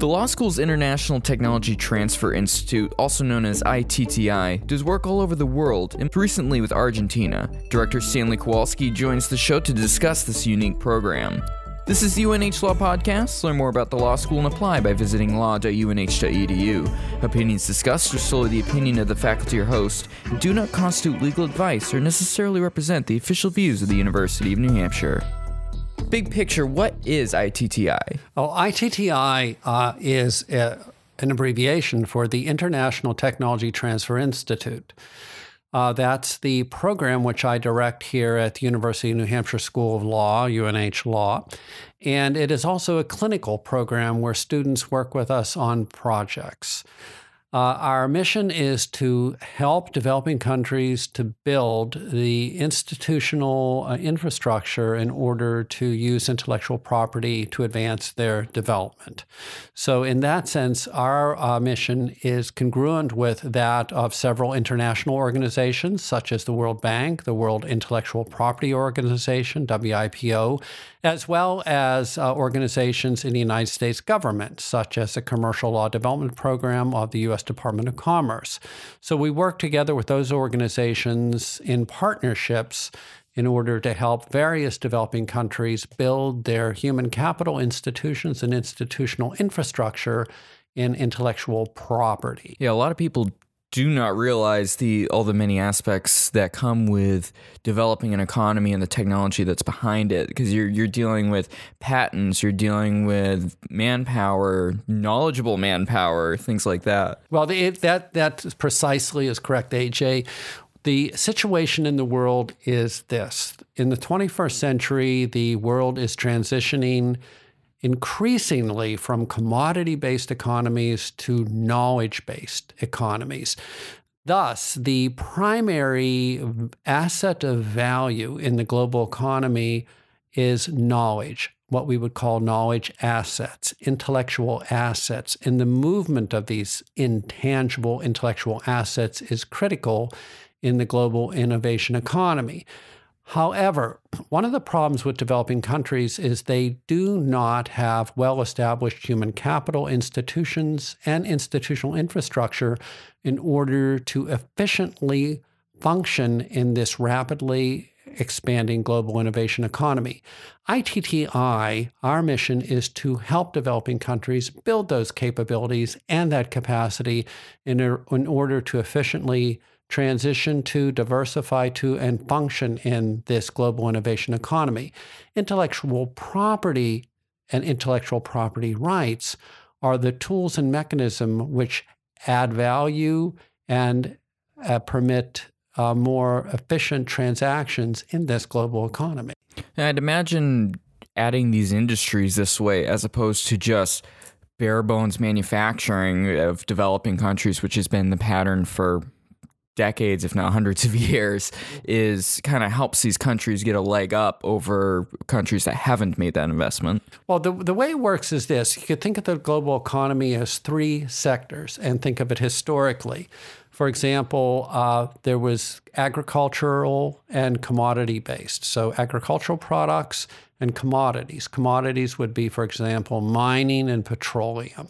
The law school's International Technology Transfer Institute, also known as ITTI, does work all over the world, and recently with Argentina. Director Stanley Kowalski joins the show to discuss this unique program. This is the UNH Law Podcast. Learn more about the law school and apply by visiting law.unh.edu. Opinions discussed are solely the opinion of the faculty or host and do not constitute legal advice or necessarily represent the official views of the University of New Hampshire. Big picture, what is ITTI? Oh, ITTI uh, is a, an abbreviation for the International Technology Transfer Institute. Uh, that's the program which I direct here at the University of New Hampshire School of Law, UNH Law. And it is also a clinical program where students work with us on projects. Uh, our mission is to help developing countries to build the institutional uh, infrastructure in order to use intellectual property to advance their development. So, in that sense, our uh, mission is congruent with that of several international organizations, such as the World Bank, the World Intellectual Property Organization, WIPO, as well as uh, organizations in the United States government, such as the Commercial Law Development Program of the U.S. Department of Commerce. So we work together with those organizations in partnerships in order to help various developing countries build their human capital institutions and institutional infrastructure in intellectual property. Yeah, a lot of people do not realize the all the many aspects that come with developing an economy and the technology that's behind it. Because you're you're dealing with patents you're dealing with manpower knowledgeable manpower things like that. Well the, that that precisely is correct AJ the situation in the world is this. In the 21st century the world is transitioning increasingly from commodity based economies to knowledge based economies. Thus, the primary asset of value in the global economy is knowledge, what we would call knowledge assets, intellectual assets. And the movement of these intangible intellectual assets is critical in the global innovation economy. However, one of the problems with developing countries is they do not have well established human capital institutions and institutional infrastructure in order to efficiently function in this rapidly expanding global innovation economy. ITTI, our mission is to help developing countries build those capabilities and that capacity in, in order to efficiently transition to, diversify to, and function in this global innovation economy. Intellectual property and intellectual property rights are the tools and mechanism which add value and uh, permit uh, more efficient transactions in this global economy. And I'd imagine adding these industries this way, as opposed to just bare bones manufacturing of developing countries, which has been the pattern for decades, if not hundreds of years, is kind of helps these countries get a leg up over countries that haven't made that investment. Well, the, the way it works is this you could think of the global economy as three sectors and think of it historically. For example, uh, there was agricultural and commodity based. So, agricultural products and commodities. Commodities would be, for example, mining and petroleum.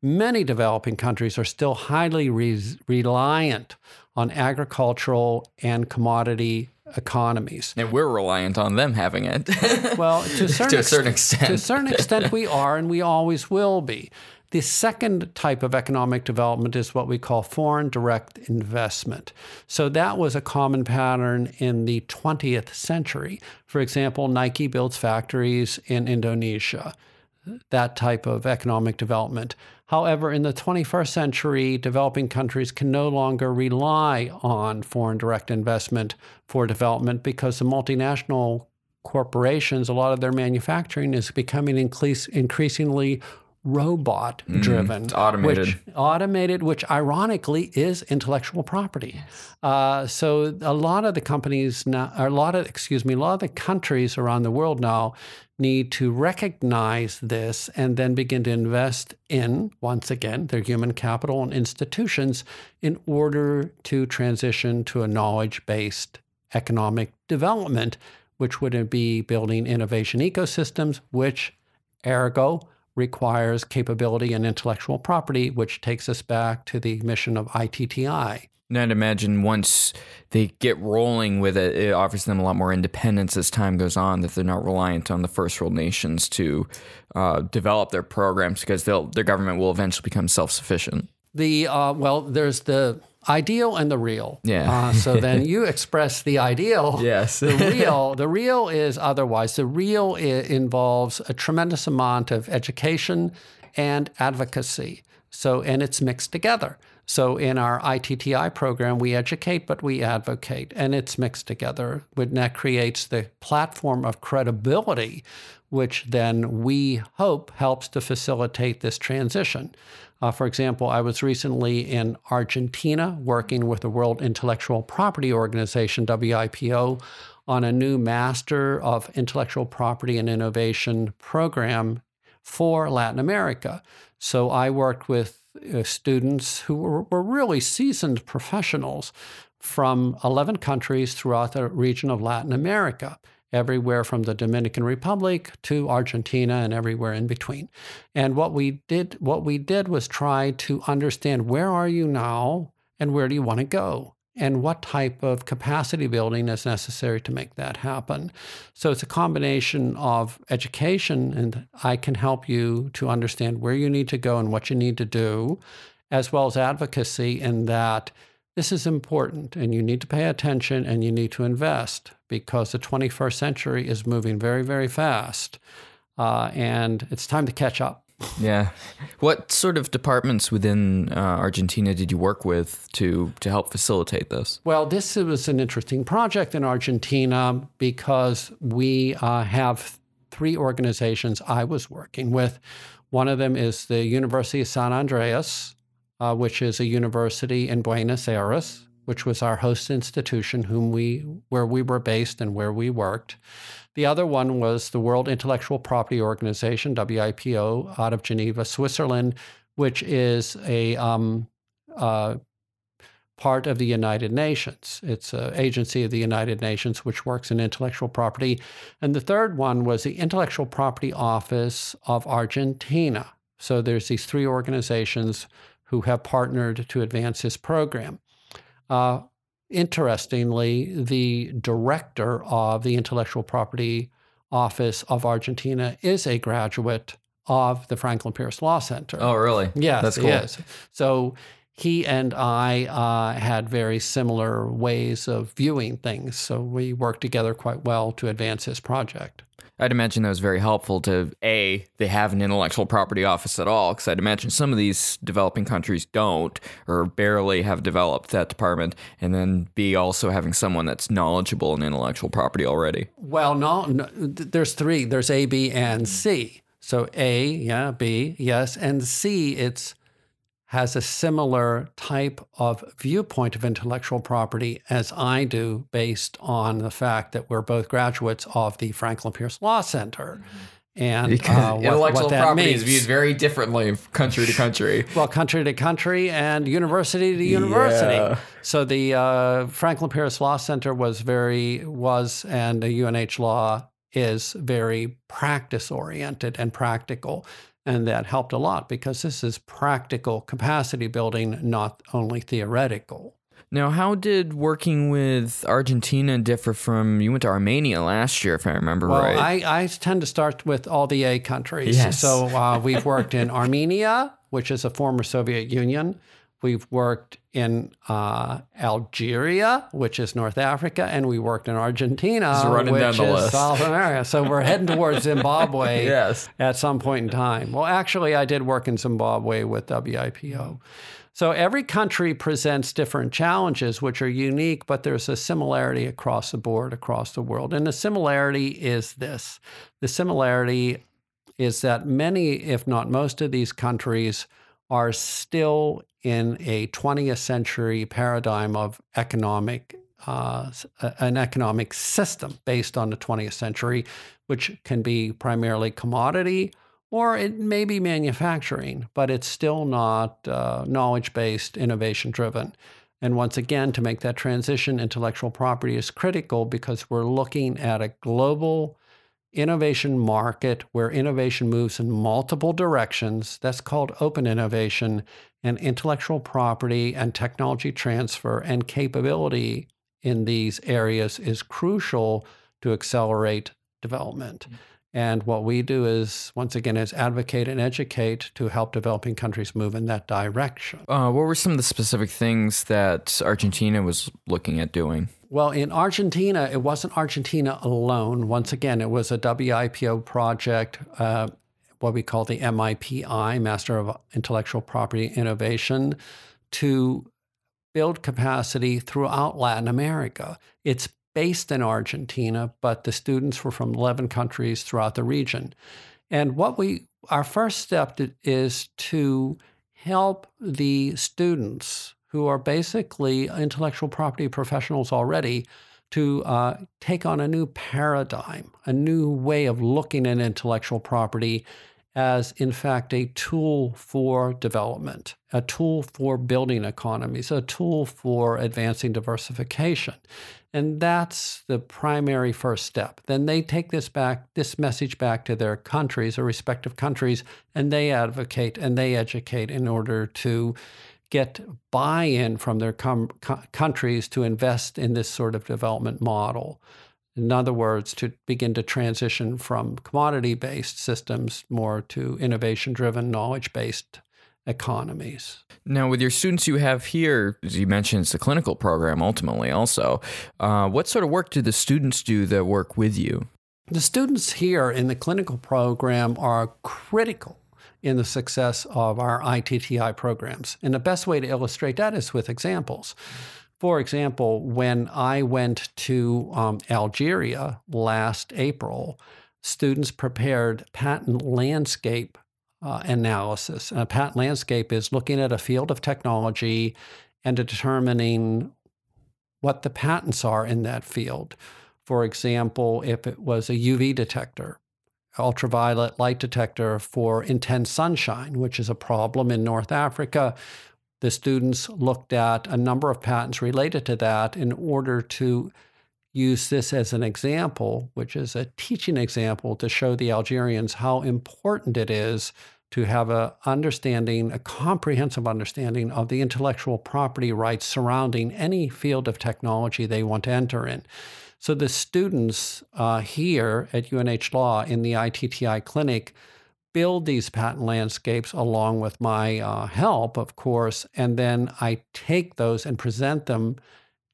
Many developing countries are still highly re- reliant on agricultural and commodity economies. And we're reliant on them having it. well, to a, certain to a certain extent. To a certain extent, we are, and we always will be. The second type of economic development is what we call foreign direct investment. So that was a common pattern in the 20th century. For example, Nike builds factories in Indonesia, that type of economic development. However, in the 21st century, developing countries can no longer rely on foreign direct investment for development because the multinational corporations, a lot of their manufacturing is becoming increasingly robot driven, mm, automated, which, automated, which ironically is intellectual property. Uh, so a lot of the companies now, a lot of excuse me, a lot of the countries around the world now need to recognize this and then begin to invest in once again their human capital and institutions in order to transition to a knowledge-based economic development, which would be building innovation ecosystems, which ergo requires capability and intellectual property, which takes us back to the mission of ITTI. And I'd imagine once they get rolling with it, it offers them a lot more independence as time goes on, that they're not reliant on the first world nations to uh, develop their programs because their government will eventually become self sufficient. The uh, well, there's the ideal and the real. Yeah. Uh, so then you express the ideal. Yes. the real. The real is otherwise. The real involves a tremendous amount of education and advocacy. So and it's mixed together. So in our ITTI program, we educate, but we advocate, and it's mixed together. And that creates the platform of credibility, which then we hope helps to facilitate this transition. Uh, for example, I was recently in Argentina working with the World Intellectual Property Organization, WIPO, on a new Master of Intellectual Property and Innovation program for Latin America. So I worked with uh, students who were, were really seasoned professionals from 11 countries throughout the region of Latin America everywhere from the Dominican Republic to Argentina and everywhere in between. And what we did what we did was try to understand where are you now and where do you want to go? and what type of capacity building is necessary to make that happen. So it's a combination of education, and I can help you to understand where you need to go and what you need to do, as well as advocacy in that this is important and you need to pay attention and you need to invest because the 21st century is moving very, very fast. Uh, and it's time to catch up. Yeah. What sort of departments within uh, Argentina did you work with to to help facilitate this? Well, this was an interesting project in Argentina because we uh, have three organizations I was working with. One of them is the University of San Andrés, uh, which is a university in Buenos Aires, which was our host institution, whom we where we were based and where we worked. The other one was the World Intellectual Property Organization, WIPO, out of Geneva, Switzerland, which is a um, uh, part of the United Nations. It's an agency of the United Nations which works in intellectual property. And the third one was the Intellectual Property Office of Argentina. So there's these three organizations who have partnered to advance this program. Uh, Interestingly, the director of the Intellectual Property Office of Argentina is a graduate of the Franklin Pierce Law Center. Oh, really? Yes, that's cool. Yes. So he and I uh, had very similar ways of viewing things. So we worked together quite well to advance his project. I'd imagine that was very helpful to A, they have an intellectual property office at all, because I'd imagine some of these developing countries don't or barely have developed that department. And then B, also having someone that's knowledgeable in intellectual property already. Well, no, no there's three there's A, B, and C. So A, yeah, B, yes, and C, it's has a similar type of viewpoint of intellectual property as I do, based on the fact that we're both graduates of the Franklin Pierce Law Center. Mm-hmm. And uh, what, intellectual what property means. is viewed very differently country to country. well, country to country and university to university. Yeah. So the uh, Franklin Pierce Law Center was very was, and the UNH Law is very practice oriented and practical. And that helped a lot because this is practical capacity building, not only theoretical. Now, how did working with Argentina differ from you went to Armenia last year, if I remember well, right? I, I tend to start with all the A countries. Yes. So uh, we've worked in Armenia, which is a former Soviet Union. We've worked in uh, Algeria, which is North Africa, and we worked in Argentina, which is. South America. So we're heading towards Zimbabwe yes. at some point in time. Well, actually, I did work in Zimbabwe with WIPO. So every country presents different challenges, which are unique, but there's a similarity across the board, across the world. And the similarity is this the similarity is that many, if not most of these countries, are still in a 20th century paradigm of economic uh, an economic system based on the 20th century, which can be primarily commodity or it may be manufacturing, but it's still not uh, knowledge based, innovation driven. And once again, to make that transition, intellectual property is critical because we're looking at a global innovation market where innovation moves in multiple directions. That's called open innovation. And intellectual property and technology transfer and capability in these areas is crucial to accelerate development. Mm-hmm. And what we do is, once again, is advocate and educate to help developing countries move in that direction. Uh, what were some of the specific things that Argentina was looking at doing? Well, in Argentina, it wasn't Argentina alone. Once again, it was a WIPO project, uh, what we call the MIPI, Master of Intellectual Property Innovation, to build capacity throughout Latin America. It's based in Argentina, but the students were from 11 countries throughout the region. And what we, our first step is to help the students who are basically intellectual property professionals already to uh, take on a new paradigm, a new way of looking at intellectual property as, in fact, a tool for development, a tool for building economies, a tool for advancing diversification. And that's the primary first step. Then they take this back, this message back to their countries or respective countries, and they advocate and they educate in order to get buy in from their com- co- countries to invest in this sort of development model. In other words, to begin to transition from commodity based systems more to innovation driven, knowledge based economies. Now, with your students you have here, as you mentioned, it's a clinical program ultimately, also. Uh, what sort of work do the students do that work with you? The students here in the clinical program are critical in the success of our ITTI programs. And the best way to illustrate that is with examples. For example, when I went to um, Algeria last April, students prepared patent landscape uh, analysis. And a patent landscape is looking at a field of technology and determining what the patents are in that field. For example, if it was a UV detector, ultraviolet light detector for intense sunshine, which is a problem in North Africa. The students looked at a number of patents related to that in order to use this as an example, which is a teaching example to show the Algerians how important it is to have a understanding, a comprehensive understanding of the intellectual property rights surrounding any field of technology they want to enter in. So the students uh, here at UNH Law in the ITTI clinic build these patent landscapes along with my uh, help, of course, and then I take those and present them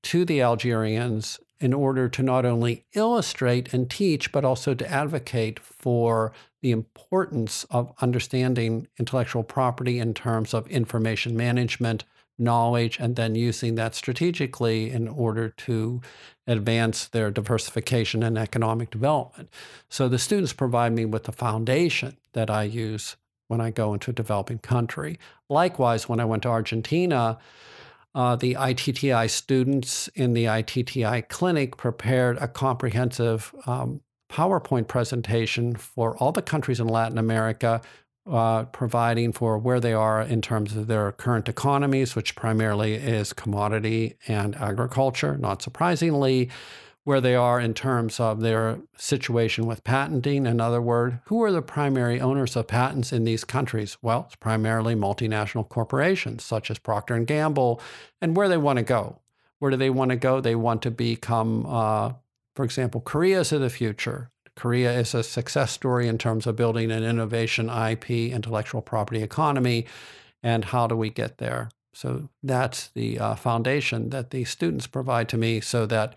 to the Algerians in order to not only illustrate and teach, but also to advocate for the importance of understanding intellectual property in terms of information management, knowledge, and then using that strategically in order to advance their diversification and economic development. So the students provide me with the foundation that I use when I go into a developing country. Likewise, when I went to Argentina, uh, the ITTI students in the ITTI clinic prepared a comprehensive um, PowerPoint presentation for all the countries in Latin America uh, providing for where they are in terms of their current economies, which primarily is commodity and agriculture, not surprisingly, where they are in terms of their situation with patenting. In other words, who are the primary owners of patents in these countries? Well, it's primarily multinational corporations such as Procter and Gamble, and where they want to go. Where do they want to go? They want to become, uh, for example, Korea's of the future, Korea is a success story in terms of building an innovation IP, intellectual property economy. And how do we get there? So that's the uh, foundation that the students provide to me so that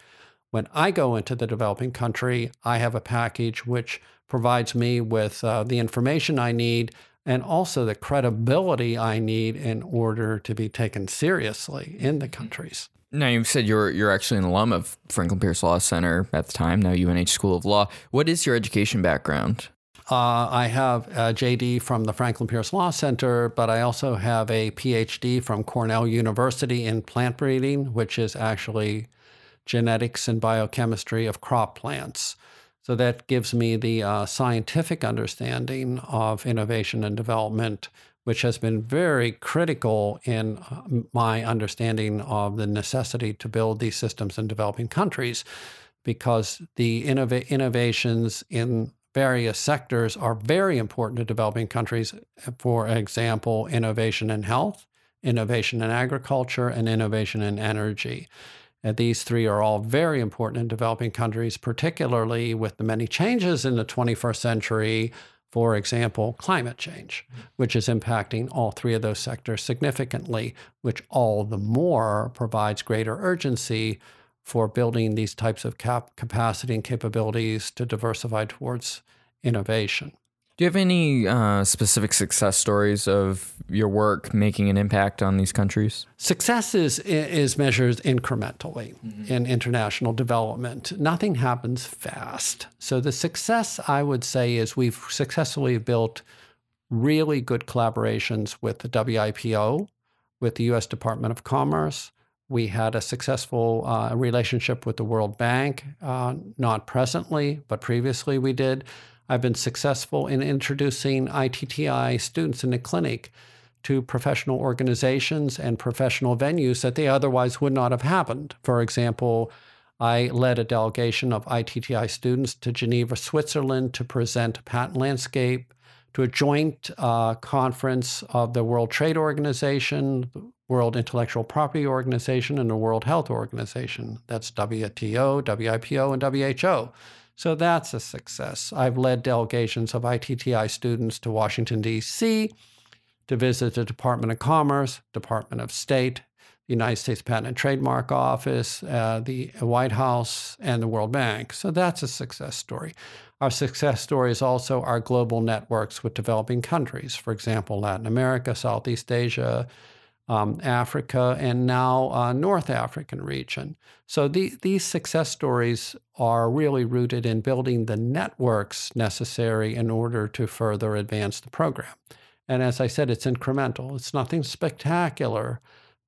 when I go into the developing country, I have a package which provides me with uh, the information I need and also the credibility I need in order to be taken seriously in the countries. Now you've said you're you're actually an alum of Franklin Pierce Law Center at the time, now UNH School of Law. What is your education background? Uh, I have a JD from the Franklin Pierce Law Center, but I also have a PhD from Cornell University in plant breeding, which is actually genetics and biochemistry of crop plants. So that gives me the uh, scientific understanding of innovation and development which has been very critical in uh, my understanding of the necessity to build these systems in developing countries because the innov- innovations in various sectors are very important to developing countries. For example, innovation in health, innovation in agriculture, and innovation in energy. And these three are all very important in developing countries, particularly with the many changes in the 21st century. For example, climate change, which is impacting all three of those sectors significantly, which all the more provides greater urgency for building these types of cap- capacity and capabilities to diversify towards innovation. Do you have any uh, specific success stories of your work making an impact on these countries? Success is, is measured incrementally mm-hmm. in international development. Nothing happens fast. So, the success, I would say, is we've successfully built really good collaborations with the WIPO, with the US Department of Commerce, we had a successful uh, relationship with the World Bank, uh, not presently, but previously we did. I've been successful in introducing ITTI students in the clinic to professional organizations and professional venues that they otherwise would not have happened. For example, I led a delegation of ITTI students to Geneva, Switzerland to present patent landscape to a joint uh, conference of the World Trade Organization, World Intellectual Property Organization, and the World Health Organization. That's WTO, WIPO, and WHO. So that's a success. I've led delegations of ITTI students to Washington, D.C. to visit the Department of Commerce, Department of State, the United States Patent and Trademark Office, uh, the White House, and the World Bank. So that's a success story. Our success story is also our global networks with developing countries, for example, Latin America, Southeast Asia, um, Africa, and now uh, North African region. So the, these success stories are really rooted in building the networks necessary in order to further advance the program. And as I said, it's incremental. It's nothing spectacular,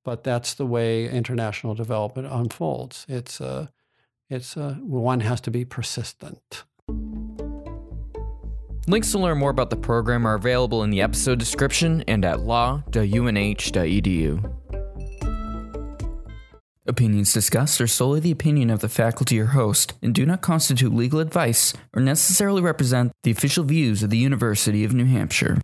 but that's the way international development unfolds. It's a, it's a, one has to be persistent. Links to learn more about the program are available in the episode description and at law.unh.edu. Opinions discussed are solely the opinion of the faculty or host and do not constitute legal advice or necessarily represent the official views of the University of New Hampshire.